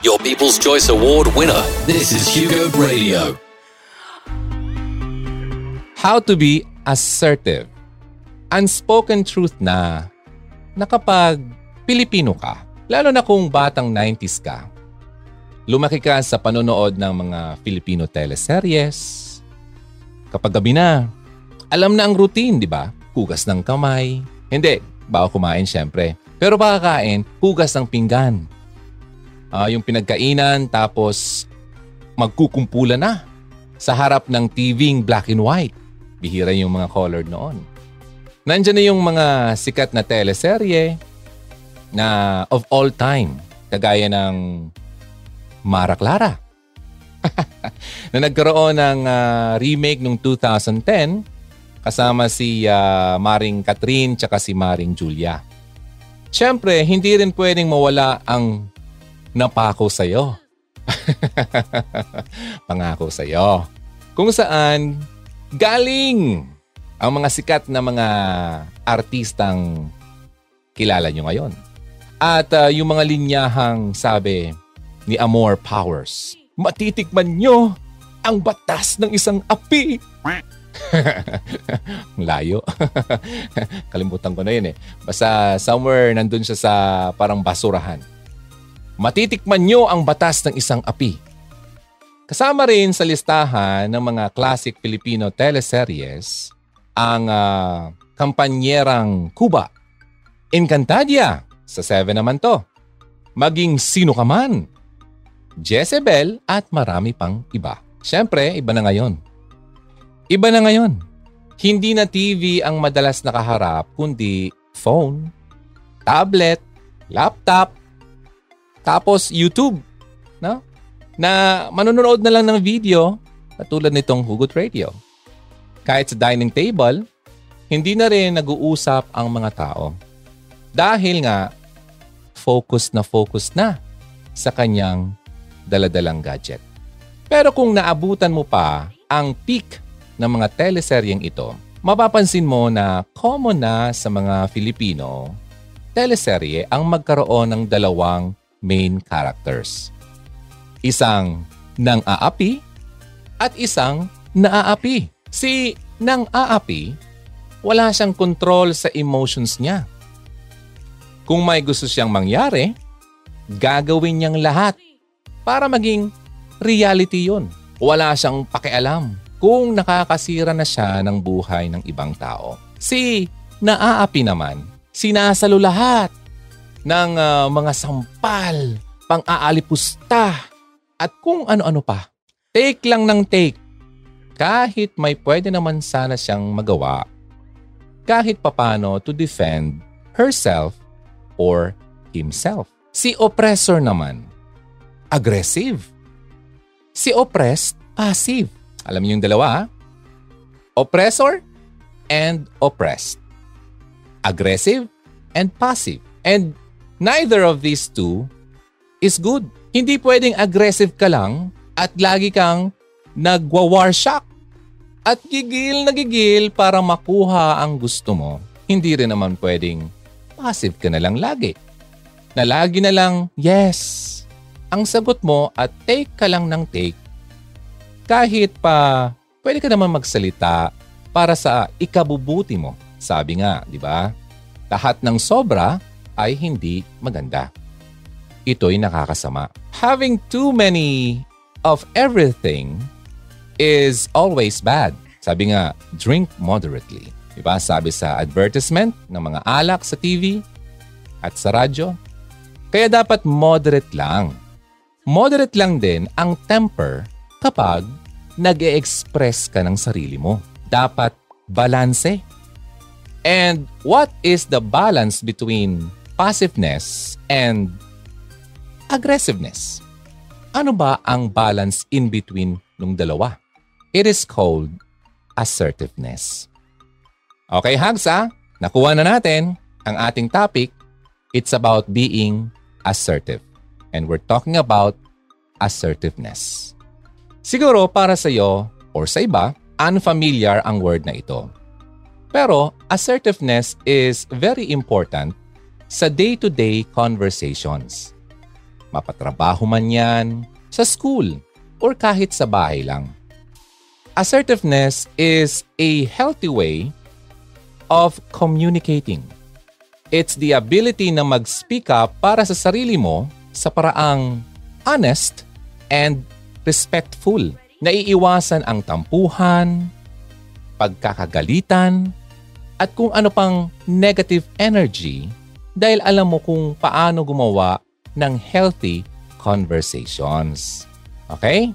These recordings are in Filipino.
your People's Choice Award winner. This is Hugo Radio. How to be assertive. Unspoken truth na na Pilipino ka, lalo na kung batang 90s ka, lumaki ka sa panonood ng mga Filipino teleseryes, kapag gabi na, alam na ang routine, di ba? Hugas ng kamay. Hindi, bago kumain syempre. Pero pakakain, hugas ng pinggan. Uh, yung pinagkainan, tapos magkukumpulan na sa harap ng TVing black and white. Bihira yung mga colored noon. Nandiyan na yung mga sikat na teleserye na of all time. Kagaya ng Mara Clara. na nagkaroon ng uh, remake noong 2010 kasama si uh, Maring Catherine tsaka si Maring Julia. Siyempre, hindi rin pwedeng mawala ang napako sa'yo. Pangako sa'yo. Kung saan galing ang mga sikat na mga artistang kilala nyo ngayon. At uh, yung mga linyahang sabi ni Amor Powers, matitikman nyo ang batas ng isang api. Layo. Kalimutan ko na yun eh. Basta somewhere nandun siya sa parang basurahan. Matitikman nyo ang batas ng isang api. Kasama rin sa listahan ng mga classic Filipino teleseries ang uh, kampanyerang Cuba. Encantadia, sa 7 naman to. Maging sino ka man. Jezebel at marami pang iba. Siyempre, iba na ngayon. Iba na ngayon. Hindi na TV ang madalas nakaharap, kundi phone, tablet, laptop, tapos YouTube. No? Na manonood na lang ng video katulad nitong Hugot Radio. Kahit sa dining table, hindi na rin nag-uusap ang mga tao. Dahil nga, focus na focus na sa kanyang daladalang gadget. Pero kung naabutan mo pa ang peak ng mga teleseryeng ito, mapapansin mo na common na sa mga Filipino teleserye ang magkaroon ng dalawang main characters. Isang nang aapi at isang naaapi. Si nang aapi, wala siyang control sa emotions niya. Kung may gusto siyang mangyari, gagawin niyang lahat para maging reality yon. Wala siyang pakialam kung nakakasira na siya ng buhay ng ibang tao. Si naaapi naman, sinasalo lahat ng uh, mga sampal, pang-aalipusta, at kung ano-ano pa. Take lang ng take. Kahit may pwede naman sana siyang magawa, kahit papano to defend herself or himself. Si oppressor naman, aggressive. Si oppressed, passive. Alam niyo yung dalawa? Oppressor and oppressed. Aggressive and passive. And neither of these two is good. Hindi pwedeng aggressive ka lang at lagi kang nagwa-war shock at gigil na gigil para makuha ang gusto mo. Hindi rin naman pwedeng passive ka na lang lagi. Na lagi na lang, yes, ang sagot mo at take ka lang ng take. Kahit pa pwede ka naman magsalita para sa ikabubuti mo. Sabi nga, di ba? Lahat ng sobra ay hindi maganda. Ito'y nakakasama. Having too many of everything is always bad. Sabi nga, drink moderately. Diba? Sabi sa advertisement ng mga alak sa TV at sa radyo. Kaya dapat moderate lang. Moderate lang din ang temper kapag nag express ka ng sarili mo. Dapat balanse. And what is the balance between passiveness and aggressiveness? Ano ba ang balance in between ng dalawa? It is called assertiveness. Okay, Hags ha? Nakuha na natin ang ating topic. It's about being assertive. And we're talking about assertiveness. Siguro para sa iyo or sa iba, unfamiliar ang word na ito. Pero assertiveness is very important sa day-to-day conversations. Mapatrabaho man yan, sa school, or kahit sa bahay lang. Assertiveness is a healthy way of communicating. It's the ability na mag-speak up para sa sarili mo sa paraang honest and respectful. Naiiwasan ang tampuhan, pagkakagalitan, at kung ano pang negative energy dahil alam mo kung paano gumawa ng healthy conversations. Okay?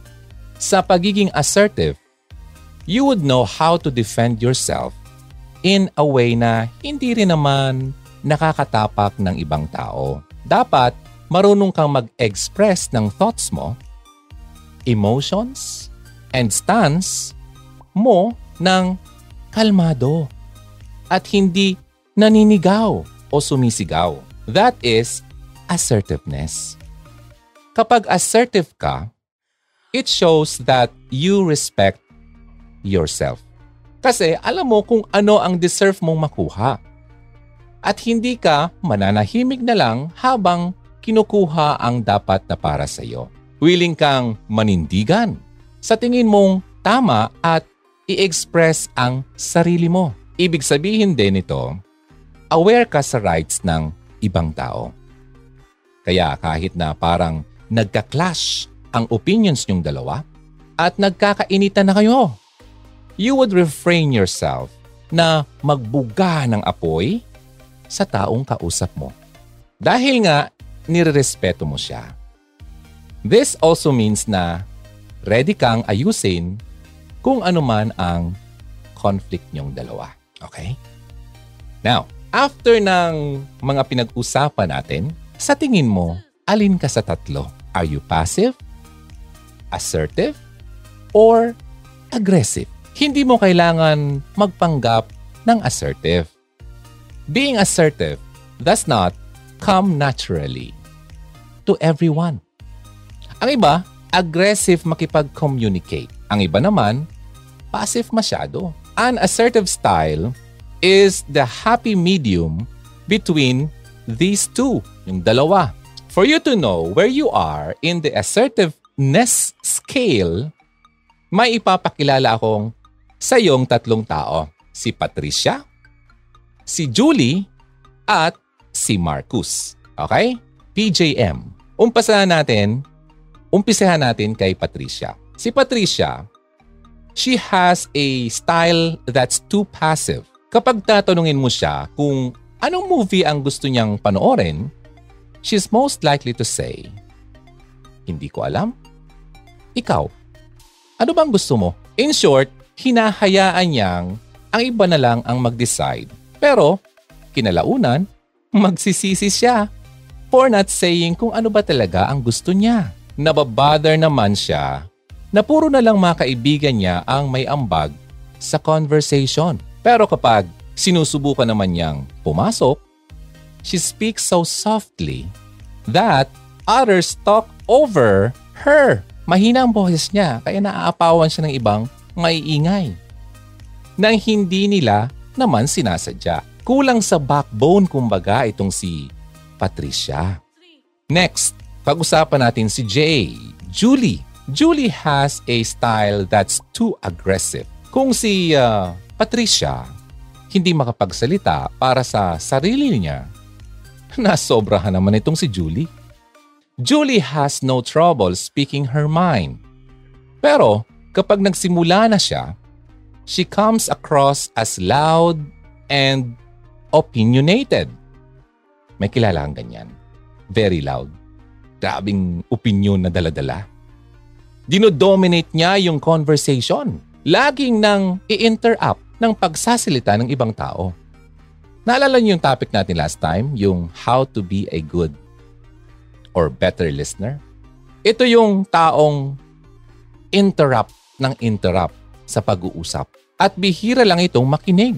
Sa pagiging assertive, you would know how to defend yourself in a way na hindi rin naman nakakatapak ng ibang tao. Dapat marunong kang mag-express ng thoughts mo, emotions, and stance mo ng kalmado at hindi naninigaw o sumisigaw. That is assertiveness. Kapag assertive ka, it shows that you respect yourself. Kasi alam mo kung ano ang deserve mong makuha. At hindi ka mananahimik na lang habang kinukuha ang dapat na para sa iyo. Willing kang manindigan sa tingin mong tama at i-express ang sarili mo. Ibig sabihin din ito, aware ka sa rights ng ibang tao. Kaya kahit na parang nagka-clash ang opinions niyong dalawa at nagkakainitan na kayo, you would refrain yourself na magbuga ng apoy sa taong kausap mo. Dahil nga, nirerespeto mo siya. This also means na ready kang ayusin kung ano man ang conflict niyong dalawa. Okay? Now, after ng mga pinag-usapan natin, sa tingin mo, alin ka sa tatlo? Are you passive, assertive, or aggressive? Hindi mo kailangan magpanggap ng assertive. Being assertive does not come naturally to everyone. Ang iba, aggressive makipag-communicate. Ang iba naman, passive masyado. An assertive style is the happy medium between these two, yung dalawa. For you to know where you are in the assertiveness scale, may ipapakilala akong sa iyong tatlong tao. Si Patricia, si Julie, at si Marcus. Okay? PJM. Umpisahan natin, umpisahan natin kay Patricia. Si Patricia, she has a style that's too passive. Kapag tatanungin mo siya kung anong movie ang gusto niyang panoorin, she's most likely to say, Hindi ko alam. Ikaw, ano bang gusto mo? In short, hinahayaan niyang ang iba na lang ang mag-decide. Pero, kinalaunan, magsisisi siya for not saying kung ano ba talaga ang gusto niya. Nababother naman siya na puro na lang mga kaibigan niya ang may ambag sa conversation. Pero kapag sinusubukan naman niyang pumasok, she speaks so softly that others talk over her. Mahina ang boses niya kaya naaapawan siya ng ibang maiingay. Nang hindi nila naman sinasadya. Kulang sa backbone kumbaga itong si Patricia. Next, pag-usapan natin si Jay, Julie. Julie has a style that's too aggressive. Kung si uh, Patricia hindi makapagsalita para sa sarili niya, nasobrahan naman itong si Julie. Julie has no trouble speaking her mind. Pero kapag nagsimula na siya, she comes across as loud and opinionated. May kilala kang ganyan. Very loud. Grabing opinion na daladala. Dinodominate niya yung conversation. Laging nang i-interrupt ng pagsasalita ng ibang tao. Naalala niyo yung topic natin last time, yung how to be a good or better listener? Ito yung taong interrupt ng interrupt sa pag-uusap. At bihira lang itong makinig.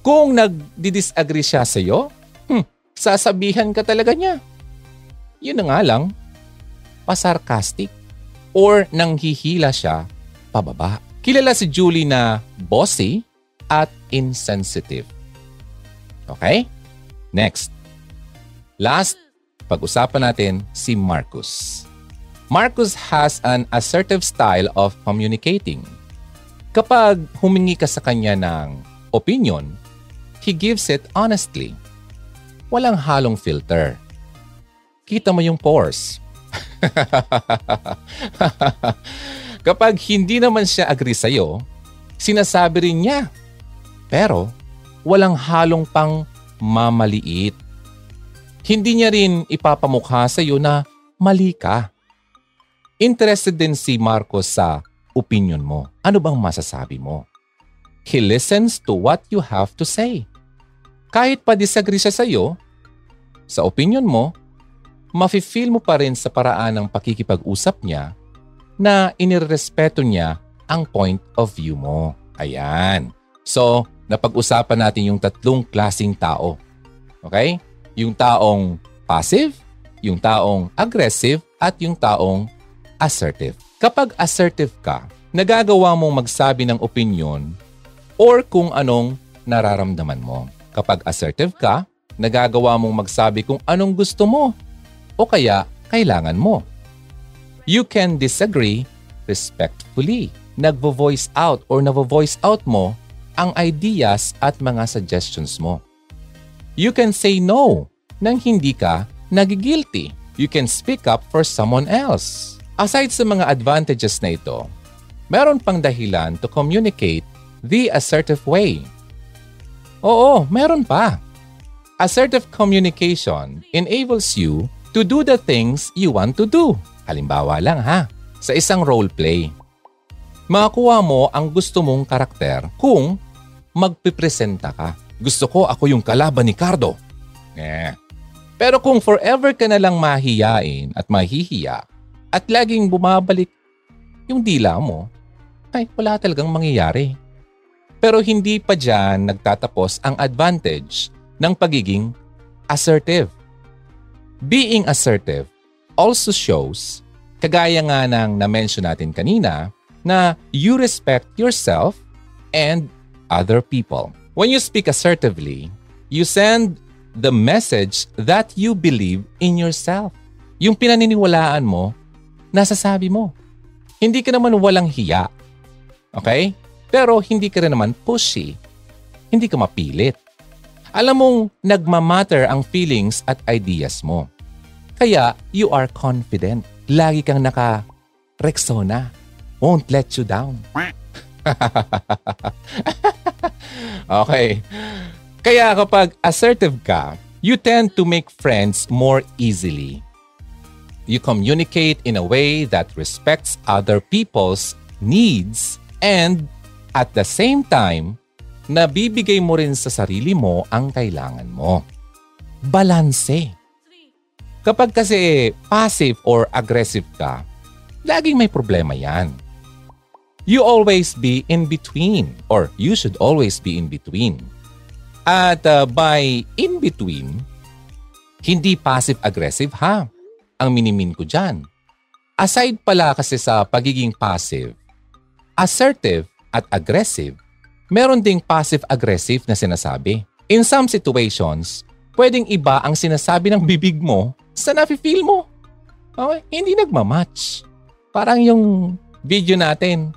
Kung nagdi-disagree siya sa iyo, hmm, sasabihan ka talaga niya. Yun na nga lang, pasarcastic or nanghihila siya pababa. Kilala si Julie na bossy at insensitive. Okay? Next. Last Pag-usapan natin si Marcus. Marcus has an assertive style of communicating. Kapag humingi ka sa kanya ng opinion, he gives it honestly. Walang halong filter. Kita mo yung pores. Kapag hindi naman siya agree sa'yo, sinasabi rin niya. Pero walang halong pang mamaliit. Hindi niya rin ipapamukha sa iyo na mali ka. Interested din si Marcos sa opinion mo. Ano bang masasabi mo? He listens to what you have to say. Kahit pa disagree siya sa iyo, sa opinion mo, mafe-feel mo pa rin sa paraan ng pakikipag-usap niya na inirespeto niya ang point of view mo. Ayan. So, napag-usapan natin yung tatlong klasing tao. Okay? Yung taong passive, yung taong aggressive, at yung taong assertive. Kapag assertive ka, nagagawa mong magsabi ng opinion or kung anong nararamdaman mo. Kapag assertive ka, nagagawa mong magsabi kung anong gusto mo o kaya kailangan mo. You can disagree respectfully. Nagvo-voice out or navo-voice out mo ang ideas at mga suggestions mo. You can say no nang hindi ka nagigilty. You can speak up for someone else. Aside sa mga advantages na ito, meron pang dahilan to communicate the assertive way. Oo, meron pa. Assertive communication enables you to do the things you want to do. Halimbawa lang ha, sa isang role play. Makakuha mo ang gusto mong karakter kung magpipresenta ka. Gusto ko ako yung kalaban ni Cardo. Eh. Pero kung forever ka na lang mahiyain at mahihiya, at laging bumabalik yung dila mo, ay wala talagang mangyayari. Pero hindi pa dyan nagtatapos ang advantage ng pagiging assertive. Being assertive also shows, kagaya nga ng na-mention natin kanina, na you respect yourself and other people. When you speak assertively, you send the message that you believe in yourself. Yung pinaniniwalaan mo nasasabi mo. Hindi ka naman walang hiya. Okay? Pero hindi ka rin naman pushy. Hindi ka mapilit. Alam mong nagmamatter ang feelings at ideas mo. Kaya you are confident. Lagi kang naka Rexona. Won't let you down. okay. Kaya kapag assertive ka, you tend to make friends more easily. You communicate in a way that respects other people's needs and at the same time, nabibigay mo rin sa sarili mo ang kailangan mo. Balanse. Kapag kasi passive or aggressive ka, laging may problema yan. You always be in between or you should always be in between. At uh, by in between, hindi passive-aggressive ha ang minimin ko dyan. Aside pala kasi sa pagiging passive, assertive at aggressive, meron ding passive-aggressive na sinasabi. In some situations, pwedeng iba ang sinasabi ng bibig mo sa nafe-feel mo. Okay? Hindi nagmamatch. Parang yung video natin,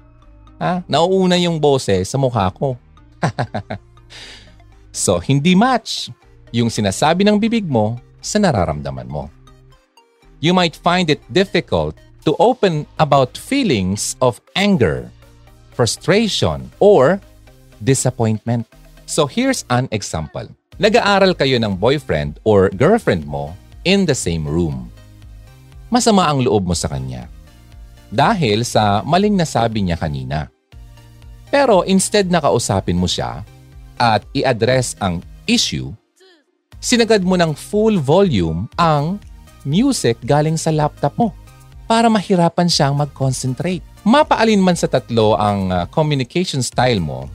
ha? nauuna yung boses sa mukha ko. so, hindi match yung sinasabi ng bibig mo sa nararamdaman mo you might find it difficult to open about feelings of anger, frustration, or disappointment. So here's an example. Nag-aaral kayo ng boyfriend or girlfriend mo in the same room. Masama ang loob mo sa kanya dahil sa maling nasabi niya kanina. Pero instead na kausapin mo siya at i-address ang issue, sinagad mo ng full volume ang music galing sa laptop mo para mahirapan siyang mag-concentrate. Mapaalin man sa tatlo ang uh, communication style mo,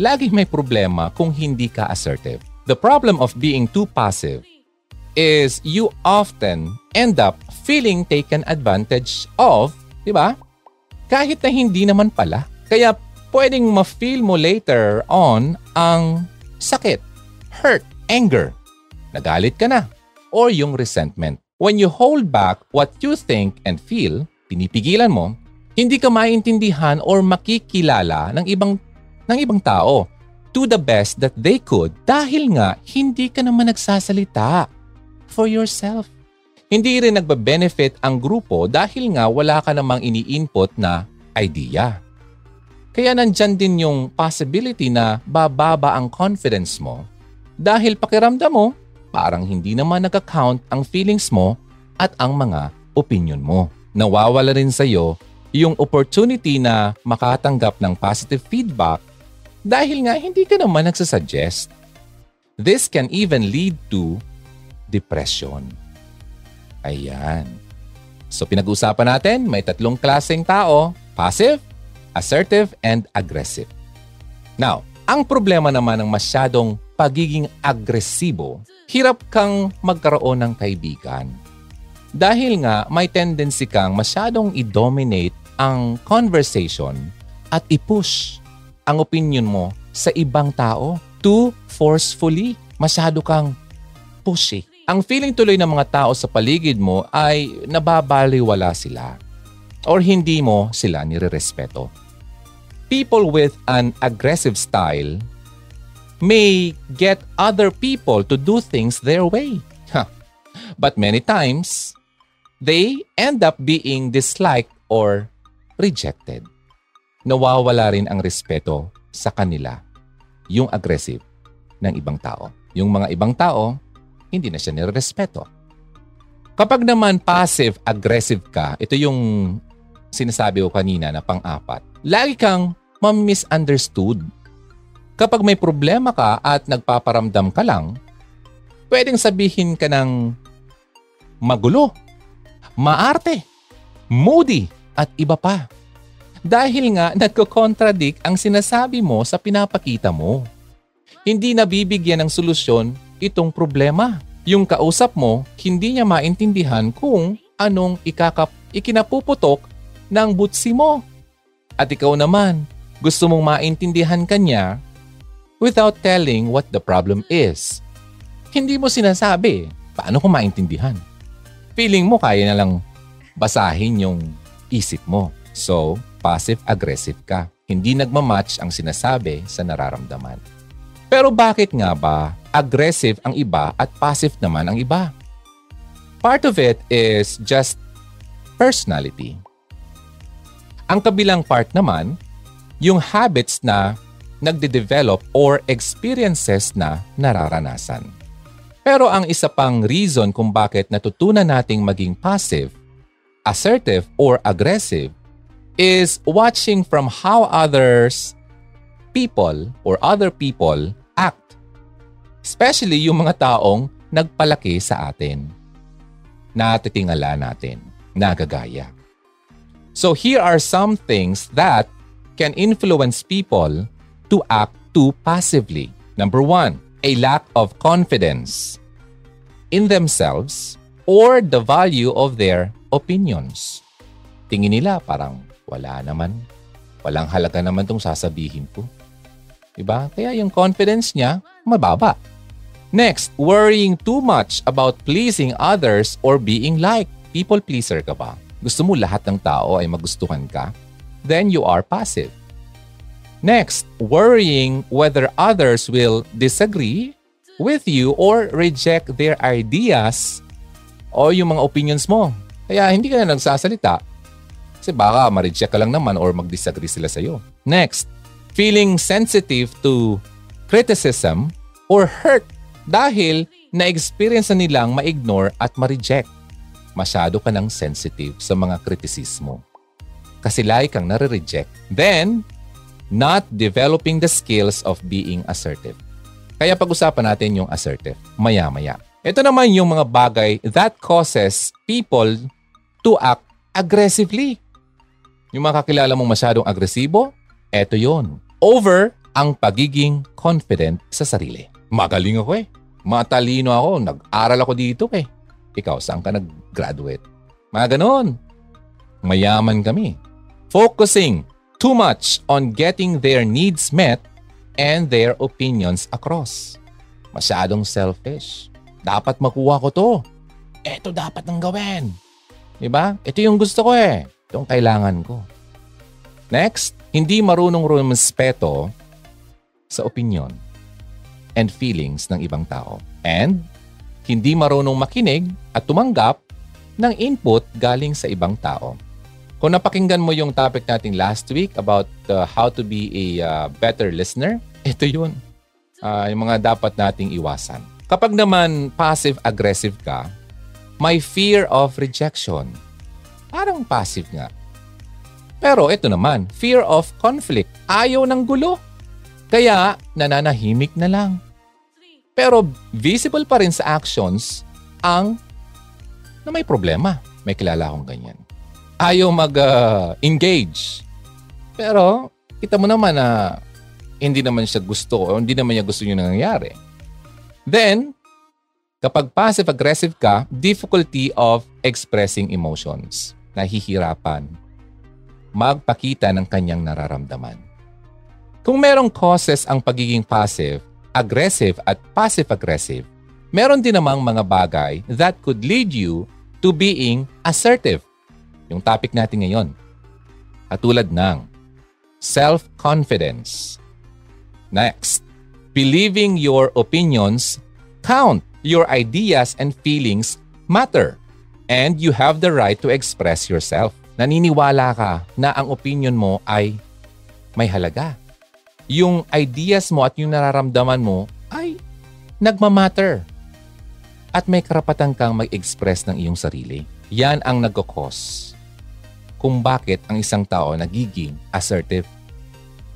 laging may problema kung hindi ka assertive. The problem of being too passive is you often end up feeling taken advantage of, di ba? Kahit na hindi naman pala. Kaya pwedeng ma-feel mo later on ang sakit, hurt, anger, nagalit ka na, or yung resentment. When you hold back what you think and feel, pinipigilan mo, hindi ka maintindihan or makikilala ng ibang ng ibang tao to the best that they could dahil nga hindi ka naman nagsasalita for yourself. Hindi rin nagbe-benefit ang grupo dahil nga wala ka namang ini-input na idea. Kaya nandyan din yung possibility na bababa ang confidence mo dahil pakiramdam mo parang hindi naman nag-account ang feelings mo at ang mga opinion mo. Nawawala rin sa iyo yung opportunity na makatanggap ng positive feedback dahil nga hindi ka naman nagsasuggest. This can even lead to depression. Ayan. So pinag-uusapan natin, may tatlong klaseng tao, passive, assertive, and aggressive. Now, ang problema naman ng masyadong pagiging agresibo, hirap kang magkaroon ng kaibigan. Dahil nga may tendency kang masyadong i-dominate ang conversation at i-push ang opinion mo sa ibang tao too forcefully. Masyado kang pushy ang feeling tuloy ng mga tao sa paligid mo ay nababaliwala sila or hindi mo sila nirerespeto. People with an aggressive style may get other people to do things their way. But many times, they end up being disliked or rejected. Nawawala rin ang respeto sa kanila, yung aggressive ng ibang tao. Yung mga ibang tao, hindi na siya nirespeto. Kapag naman passive-aggressive ka, ito yung sinasabi ko kanina na pang-apat, lagi kang ma-misunderstood. Kapag may problema ka at nagpaparamdam ka lang, pwedeng sabihin ka ng magulo, maarte, moody, at iba pa. Dahil nga nagko-contradict ang sinasabi mo sa pinapakita mo. Hindi nabibigyan ng solusyon itong problema. Yung kausap mo, hindi niya maintindihan kung anong ikakap ikinapuputok ng butsi mo. At ikaw naman, gusto mong maintindihan kanya without telling what the problem is. Hindi mo sinasabi, paano ko maintindihan? Feeling mo kaya na lang basahin yung isip mo. So, passive-aggressive ka. Hindi nagmamatch ang sinasabi sa nararamdaman. Pero bakit nga ba aggressive ang iba at passive naman ang iba? Part of it is just personality. Ang kabilang part naman, yung habits na nagde-develop or experiences na nararanasan. Pero ang isa pang reason kung bakit natutunan nating maging passive, assertive, or aggressive is watching from how others people or other people act. Especially yung mga taong nagpalaki sa atin. Natitingala natin, nagagaya. So here are some things that can influence people to act too passively. Number one, a lack of confidence in themselves or the value of their opinions. Tingin nila parang wala naman. Walang halaga naman tong sasabihin ko. Diba? Kaya yung confidence niya, mababa. Next, worrying too much about pleasing others or being liked. People pleaser ka ba? Gusto mo lahat ng tao ay magustuhan ka? Then you are passive. Next, worrying whether others will disagree with you or reject their ideas o yung mga opinions mo. Kaya hindi ka na nagsasalita. Kasi baka ma-reject ka lang naman or mag-disagree sila sa'yo. Next, feeling sensitive to criticism or hurt dahil na-experience na nilang ma-ignore at ma-reject. Masyado ka nang sensitive sa mga kritisismo. Kasi lagi kang nare-reject. Then, not developing the skills of being assertive. Kaya pag-usapan natin yung assertive, maya-maya. Ito naman yung mga bagay that causes people to act aggressively. Yung mga kakilala mong masyadong agresibo, eto yon over ang pagiging confident sa sarili. Magaling ako eh. Matalino ako. Nag-aral ako dito eh. Ikaw, saan ka nag-graduate? Mga ganon. Mayaman kami. Focusing too much on getting their needs met and their opinions across. Masyadong selfish. Dapat makuha ko to. eto dapat nang gawin. Diba? Ito yung gusto ko eh. Ito yung kailangan ko. Next, hindi marunong rumespeto sa opinion and feelings ng ibang tao. And hindi marunong makinig at tumanggap ng input galing sa ibang tao. Kung napakinggan mo yung topic natin last week about uh, how to be a uh, better listener, ito yun. Uh, yung mga dapat nating iwasan. Kapag naman passive-aggressive ka, may fear of rejection. Parang passive nga. Pero ito naman, fear of conflict. Ayaw ng gulo. Kaya nananahimik na lang. Pero visible pa rin sa actions ang na may problema. May kilala akong ganyan. Ayaw mag-engage. Uh, Pero kita mo naman na hindi naman siya gusto o hindi naman niya gusto yung nangyayari. Then, kapag passive-aggressive ka, difficulty of expressing emotions. Nahihirapan. Magpakita ng kanyang nararamdaman. Kung merong causes ang pagiging passive, aggressive at passive-aggressive, meron din namang mga bagay that could lead you to being assertive. Yung topic natin ngayon. Katulad ng self-confidence. Next, believing your opinions count. Your ideas and feelings matter. And you have the right to express yourself. Naniniwala ka na ang opinion mo ay may halaga yung ideas mo at yung nararamdaman mo ay nagmamatter. At may karapatan kang mag-express ng iyong sarili. Yan ang nagkakos kung bakit ang isang tao nagiging assertive.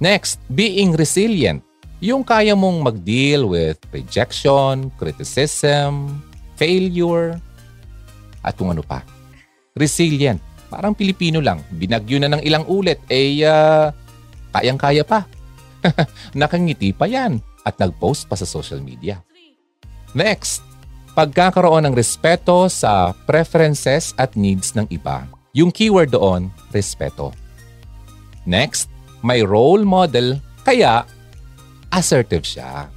Next, being resilient. Yung kaya mong mag-deal with rejection, criticism, failure, at kung ano pa. Resilient. Parang Pilipino lang. Binagyo na ng ilang ulit, eh uh, kayang-kaya pa. Nakangiti pa yan at nag-post pa sa social media. Next, pagkakaroon ng respeto sa preferences at needs ng iba. Yung keyword doon, respeto. Next, may role model kaya assertive siya.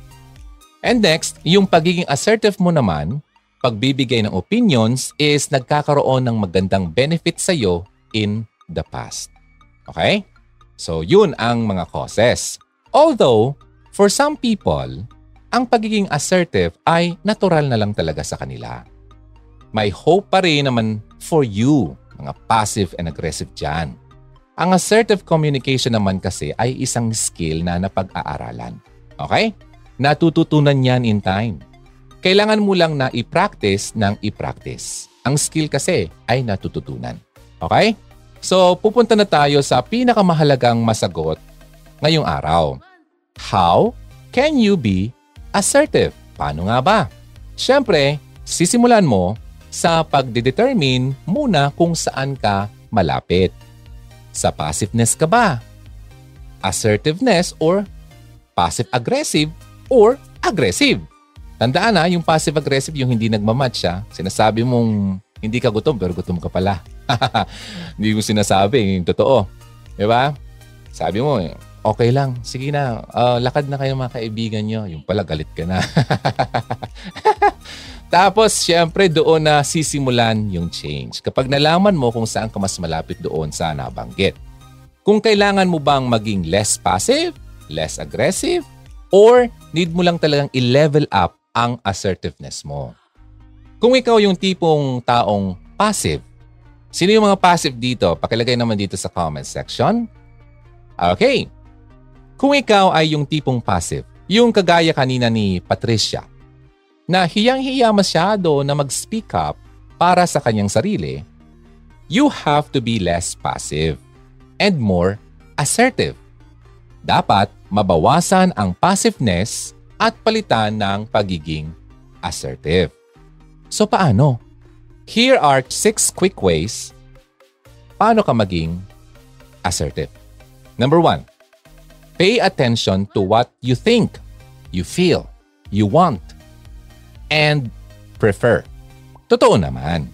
And next, yung pagiging assertive mo naman, pagbibigay ng opinions is nagkakaroon ng magandang benefit sa iyo in the past. Okay? So, yun ang mga causes. Although, for some people, ang pagiging assertive ay natural na lang talaga sa kanila. May hope pa rin naman for you, mga passive and aggressive dyan. Ang assertive communication naman kasi ay isang skill na napag-aaralan. Okay? Natututunan yan in time. Kailangan mo lang na i-practice ng i-practice. Ang skill kasi ay natututunan. Okay? So, pupunta na tayo sa pinakamahalagang masagot ngayong araw. How can you be assertive? Paano nga ba? Siyempre, sisimulan mo sa pagdedetermine muna kung saan ka malapit. Sa passiveness ka ba? Assertiveness or passive-aggressive or aggressive? Tandaan na, yung passive-aggressive yung hindi nagmamatch siya. Sinasabi mong hindi ka gutom pero gutom ka pala. hindi mo sinasabi, yung totoo. Diba? Sabi mo, okay lang. Sige na, uh, lakad na kayo mga kaibigan nyo. Yung pala, galit ka na. Tapos, syempre, doon na sisimulan yung change. Kapag nalaman mo kung saan ka mas malapit doon sa nabanggit. Kung kailangan mo bang maging less passive, less aggressive, or need mo lang talagang i-level up ang assertiveness mo. Kung ikaw yung tipong taong passive, sino yung mga passive dito? Pakilagay naman dito sa comment section. Okay, kung ikaw ay yung tipong passive, yung kagaya kanina ni Patricia, na hiyang-hiya masyado na mag-speak up para sa kanyang sarili, you have to be less passive and more assertive. Dapat mabawasan ang passiveness at palitan ng pagiging assertive. So paano? Here are six quick ways paano ka maging assertive. Number one, Pay attention to what you think, you feel, you want, and prefer. Totoo naman.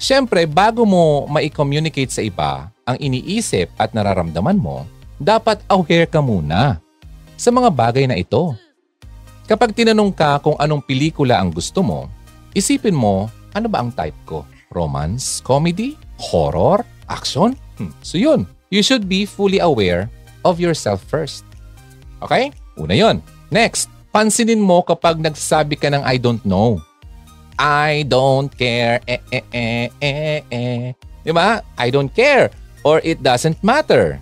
Siyempre, bago mo ma-communicate sa iba ang iniisip at nararamdaman mo, dapat aware ka muna sa mga bagay na ito. Kapag tinanong ka kung anong pelikula ang gusto mo, isipin mo ano ba ang type ko? Romance, comedy, horror, action? Hmm. So yun, you should be fully aware of yourself first. Okay? Una yon. Next, pansinin mo kapag nagsasabi ka ng I don't know. I don't care. Eh, eh, eh, eh, eh. Di ba? I don't care. Or it doesn't matter.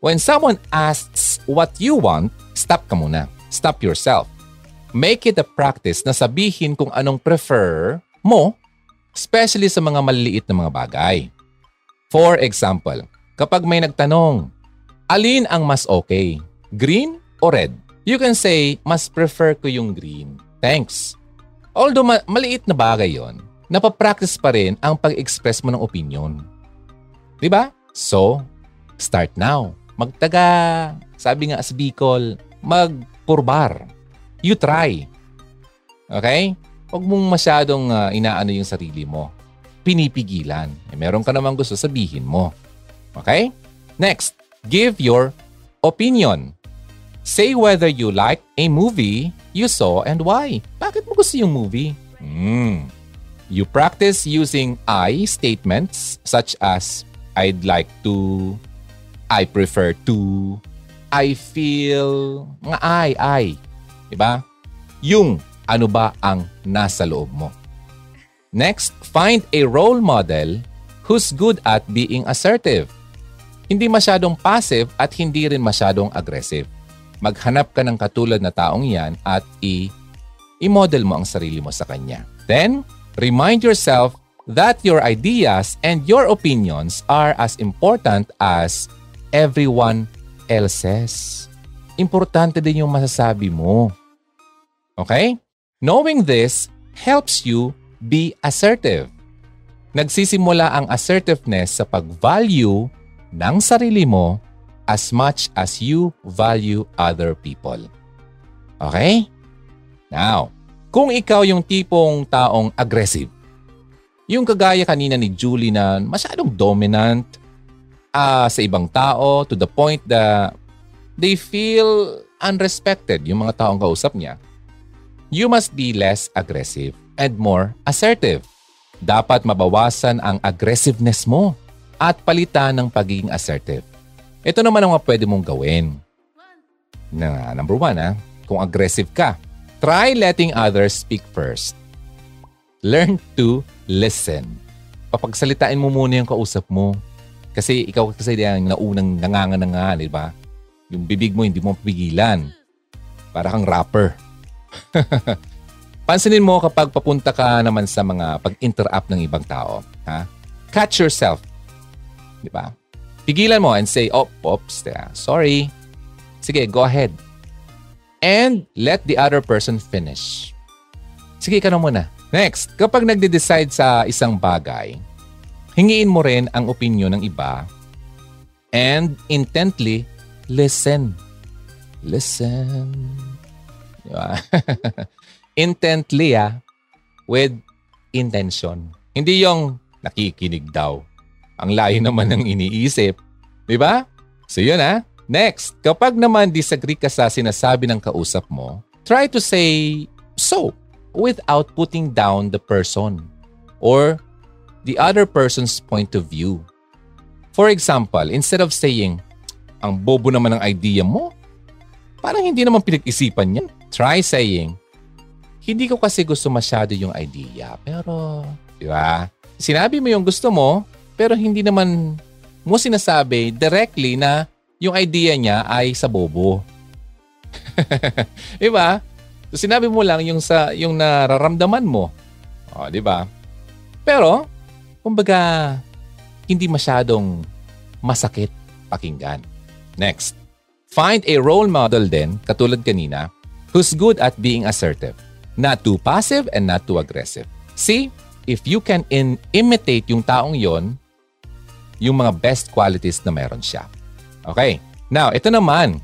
When someone asks what you want, stop ka muna. Stop yourself. Make it a practice na sabihin kung anong prefer mo, especially sa mga maliliit na mga bagay. For example, kapag may nagtanong, alin ang mas okay? Green o red? You can say, mas prefer ko yung green. Thanks. Although ma- maliit na bagay yon, napapractice pa rin ang pag-express mo ng opinion. Di ba? So, start now. Magtaga, sabi nga sa Bicol, magpurbar. You try. Okay? Huwag mong masyadong uh, inaano yung sarili mo. Pinipigilan. Eh, meron ka namang gusto sabihin mo. Okay? Next, give your opinion. Say whether you like a movie you saw and why. Bakit mo gusto yung movie? Hmm. You practice using I statements such as I'd like to, I prefer to, I feel, mga I, I. Diba? Yung ano ba ang nasa loob mo. Next, find a role model who's good at being assertive. Hindi masyadong passive at hindi rin masyadong aggressive maghanap ka ng katulad na taong yan at i- i-model mo ang sarili mo sa kanya. Then, remind yourself that your ideas and your opinions are as important as everyone else's. Importante din yung masasabi mo. Okay? Knowing this helps you be assertive. Nagsisimula ang assertiveness sa pag-value ng sarili mo as much as you value other people. Okay? Now, kung ikaw yung tipong taong aggressive, yung kagaya kanina ni Julie na masyadong dominant uh, sa ibang tao to the point that they feel unrespected yung mga taong kausap niya, you must be less aggressive and more assertive. Dapat mabawasan ang aggressiveness mo at palitan ng pagiging assertive. Ito naman ang mga pwede mong gawin. Na, number one, ha? kung aggressive ka, try letting others speak first. Learn to listen. Papagsalitain mo muna yung kausap mo. Kasi ikaw kasi yung naunang nanganga di ba? Yung bibig mo hindi mo pigilan. Para kang rapper. Pansinin mo kapag papunta ka naman sa mga pag-interrupt ng ibang tao. Ha? Catch yourself. Di ba? Pigilan mo and say, oh, oops, sorry. Sige, go ahead. And let the other person finish. Sige, ka na muna. Next, kapag nagde-decide sa isang bagay, hingiin mo rin ang opinion ng iba and intently listen. Listen. Diba? intently, ah, with intention. Hindi yung nakikinig daw ang layo naman ng iniisip. Di ba? So yun ha. Next, kapag naman disagree ka sa sinasabi ng kausap mo, try to say so without putting down the person or the other person's point of view. For example, instead of saying, ang bobo naman ng idea mo, parang hindi naman pinag-isipan yan. Try saying, hindi ko kasi gusto masyado yung idea, pero, di ba? Sinabi mo yung gusto mo, pero hindi naman mo sinasabi directly na yung idea niya ay sa bobo. di ba? So sinabi mo lang yung sa yung nararamdaman mo. Oh, di ba? Pero kumbaga hindi masyadong masakit pakinggan. Next. Find a role model din, katulad kanina, who's good at being assertive. Not too passive and not too aggressive. See, if you can in imitate yung taong yon, yung mga best qualities na meron siya. Okay. Now, ito naman.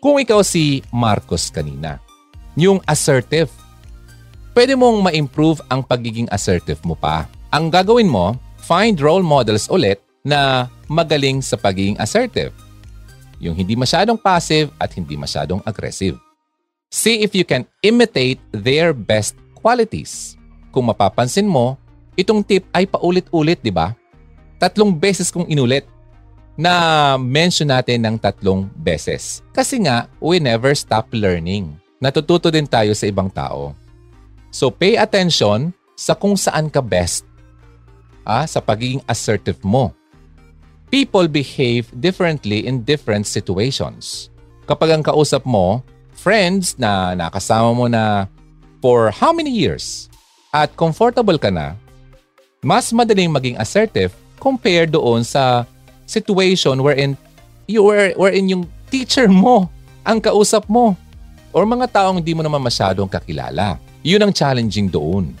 Kung ikaw si Marcos kanina, yung assertive, pwede mong ma-improve ang pagiging assertive mo pa. Ang gagawin mo, find role models ulit na magaling sa pagiging assertive. Yung hindi masyadong passive at hindi masyadong aggressive. See if you can imitate their best qualities. kung mapapansin mo, itong tip ay paulit-ulit, di ba? Tatlong beses kong inulit na mention natin ng tatlong beses. Kasi nga, we never stop learning. Natututo din tayo sa ibang tao. So pay attention sa kung saan ka best ah, sa pagiging assertive mo. People behave differently in different situations. Kapag ang kausap mo, friends na nakasama mo na for how many years at comfortable ka na, mas madaling maging assertive compared doon sa situation wherein you were wherein yung teacher mo ang kausap mo or mga taong hindi mo naman masyadong kakilala. Yun ang challenging doon.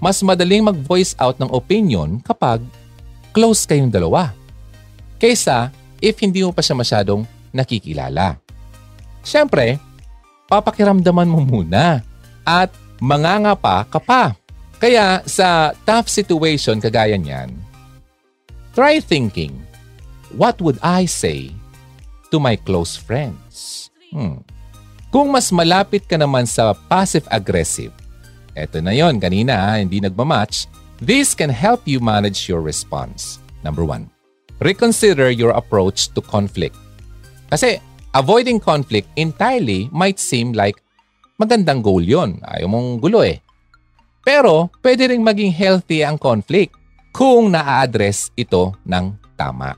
Mas madaling mag-voice out ng opinion kapag close kayong dalawa. Kaysa if hindi mo pa siya masyadong nakikilala. Siyempre, papakiramdaman mo muna at manganga pa ka pa. Kaya sa tough situation kagaya niyan, try thinking, what would I say to my close friends? Hmm. Kung mas malapit ka naman sa passive-aggressive, eto na yon kanina ha, hindi nagmamatch, this can help you manage your response. Number one, reconsider your approach to conflict. Kasi avoiding conflict entirely might seem like magandang goal yon. Ayaw mong gulo eh. Pero pwede ring maging healthy ang conflict kung na-address ito ng tama.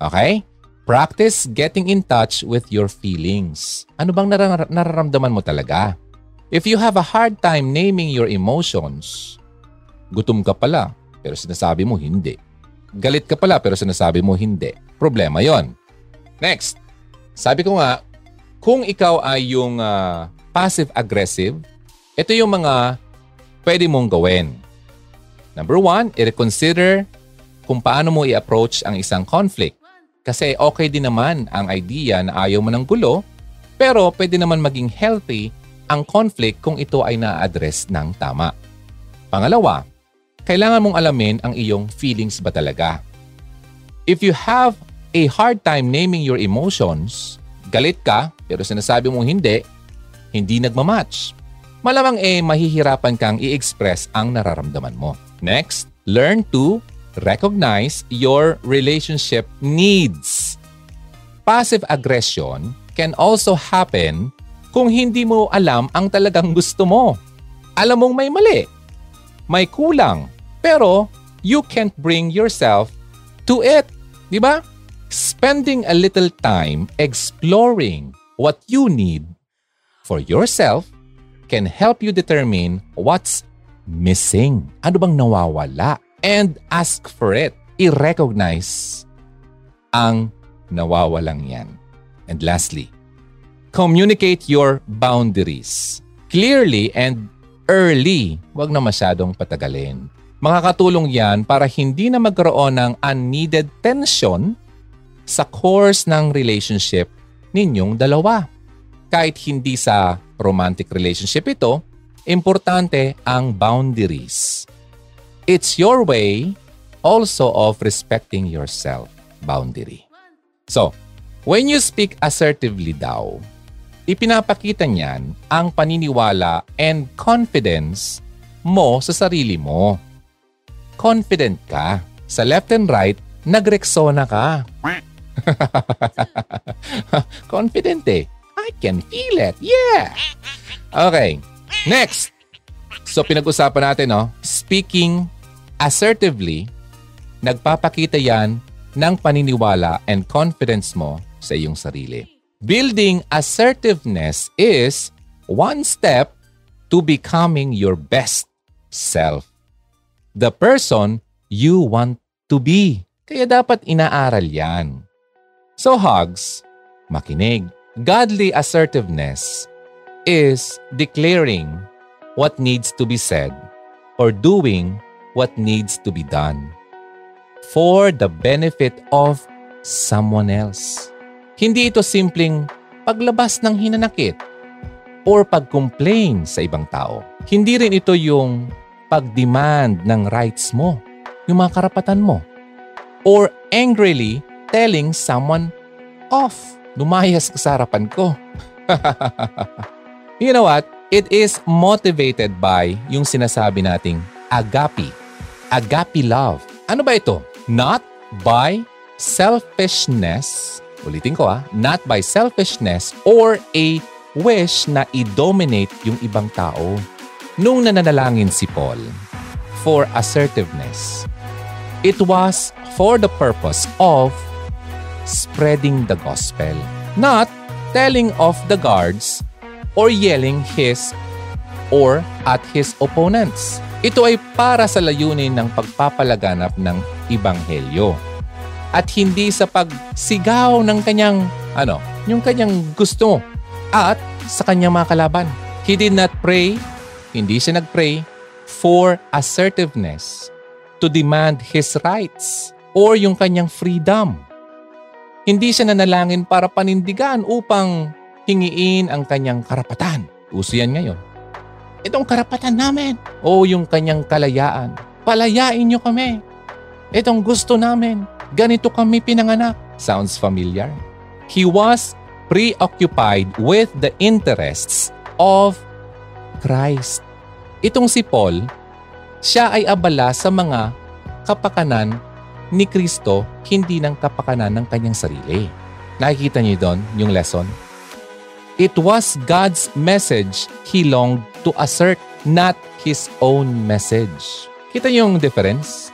Okay? Practice getting in touch with your feelings. Ano bang narar- nararamdaman mo talaga? If you have a hard time naming your emotions, gutom ka pala, pero sinasabi mo hindi. Galit ka pala, pero sinasabi mo hindi. Problema yon. Next, sabi ko nga, kung ikaw ay yung uh, passive-aggressive, ito yung mga pwede mong gawin. Number one, i-reconsider kung paano mo i-approach ang isang conflict. Kasi okay din naman ang idea na ayaw mo ng gulo, pero pwede naman maging healthy ang conflict kung ito ay na-address ng tama. Pangalawa, kailangan mong alamin ang iyong feelings ba talaga. If you have a hard time naming your emotions, galit ka pero sinasabi mong hindi, hindi nagmamatch. Malamang eh mahihirapan kang i-express ang nararamdaman mo. Next, learn to recognize your relationship needs. Passive aggression can also happen kung hindi mo alam ang talagang gusto mo. Alam mong may mali, may kulang, pero you can't bring yourself to it. Di ba? Spending a little time exploring what you need for yourself can help you determine what's missing. Ano bang nawawala? and ask for it. I-recognize ang nawawalang yan. And lastly, communicate your boundaries. Clearly and early, wag na masyadong patagalin. Makakatulong yan para hindi na magkaroon ng unneeded tension sa course ng relationship ninyong dalawa. Kahit hindi sa romantic relationship ito, importante ang boundaries. It's your way also of respecting yourself boundary. So, when you speak assertively daw, ipinapakita niyan ang paniniwala and confidence mo sa sarili mo. Confident ka. Sa left and right, nagrexona ka. Confident eh. I can feel it. Yeah. Okay. Next. So pinag-usapan natin, no? Speaking assertively, nagpapakita yan ng paniniwala and confidence mo sa iyong sarili. Building assertiveness is one step to becoming your best self. The person you want to be. Kaya dapat inaaral yan. So hugs, makinig. Godly assertiveness is declaring what needs to be said or doing what needs to be done for the benefit of someone else. Hindi ito simpleng paglabas ng hinanakit or pag-complain sa ibang tao. Hindi rin ito yung pag-demand ng rights mo, yung mga karapatan mo. Or angrily telling someone off. Lumayas ka sa harapan ko. you know what? It is motivated by yung sinasabi nating agape. Agape love. Ano ba ito? Not by selfishness. Ulitin ko ah. Not by selfishness or a wish na i-dominate yung ibang tao. Nung nananalangin si Paul for assertiveness, it was for the purpose of spreading the gospel, not telling off the guards or yelling his or at his opponents. Ito ay para sa layunin ng pagpapalaganap ng ibanghelyo at hindi sa pagsigaw ng kanyang ano, yung kanyang gusto at sa kanyang mga kalaban. He did not pray, hindi siya nagpray for assertiveness to demand his rights or yung kanyang freedom. Hindi siya nanalangin para panindigan upang hingiin ang kanyang karapatan. Uso yan ngayon. Itong karapatan namin. O yung kanyang kalayaan. Palayain niyo kami. Itong gusto namin. Ganito kami pinanganak. Sounds familiar? He was preoccupied with the interests of Christ. Itong si Paul, siya ay abala sa mga kapakanan ni Kristo, hindi ng kapakanan ng kanyang sarili. Nakikita niyo doon yung lesson? It was God's message he longed to assert, not his own message. Kita niyo yung difference?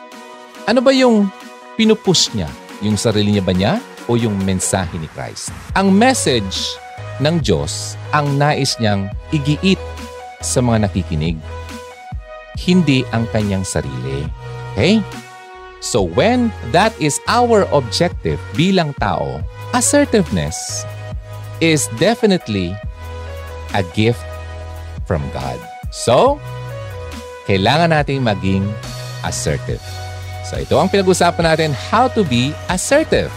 Ano ba yung pinupush niya? Yung sarili niya ba niya o yung mensahe ni Christ? Ang message ng Diyos ang nais niyang igiit sa mga nakikinig. Hindi ang kanyang sarili. Okay? So when that is our objective bilang tao, assertiveness is definitely a gift from God. So, kailangan nating maging assertive. So ito ang pinag-usapan natin, how to be assertive.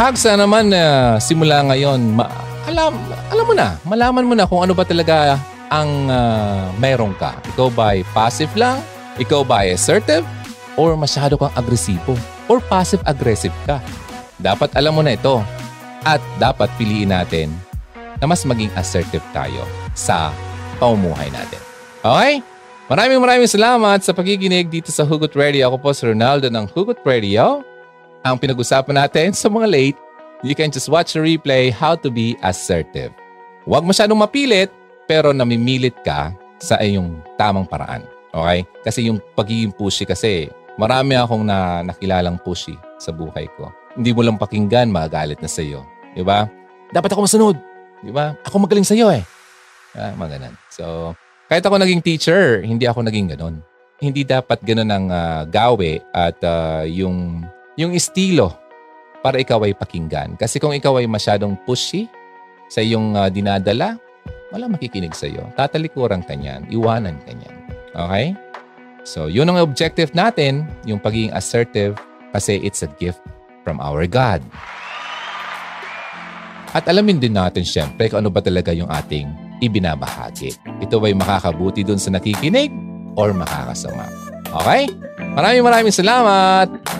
Hagsa naman na uh, simula ngayon, ma- alam, alam mo na, malaman mo na kung ano ba talaga ang uh, meron ka. Ikaw ba ay passive lang? Ikaw ba ay assertive? Or masyado kang agresibo? or passive-aggressive ka. Dapat alam mo na ito at dapat piliin natin na mas maging assertive tayo sa pamumuhay natin. Okay? Maraming maraming salamat sa pagkikinig dito sa Hugot Radio. Ako po si Ronaldo ng Hugot Radio. Ang pinag-usapan natin sa mga late, you can just watch the replay how to be assertive. Huwag masyadong mapilit, pero namimilit ka sa iyong tamang paraan. Okay? Kasi yung pagiging pushy kasi Marami akong na nakilalang pushy sa buhay ko. Hindi mo lang pakinggan, magagalit na sa iyo. Di ba? Dapat ako masunod. Di ba? Ako magaling sa iyo eh. Ah, mga ganun. So, kahit ako naging teacher, hindi ako naging ganun. Hindi dapat ganun ang uh, gawe at uh, yung, yung estilo para ikaw ay pakinggan. Kasi kung ikaw ay masyadong pushy sa iyong uh, dinadala, wala makikinig sa iyo. Tatalikuran ka niyan. Iwanan ka niyan. Okay? So, yun ang objective natin, yung pagiging assertive kasi it's a gift from our God. At alamin din natin syempre kung ano ba talaga yung ating ibinabahagi. Ito ba'y makakabuti dun sa nakikinig or makakasama? Okay? Maraming maraming salamat!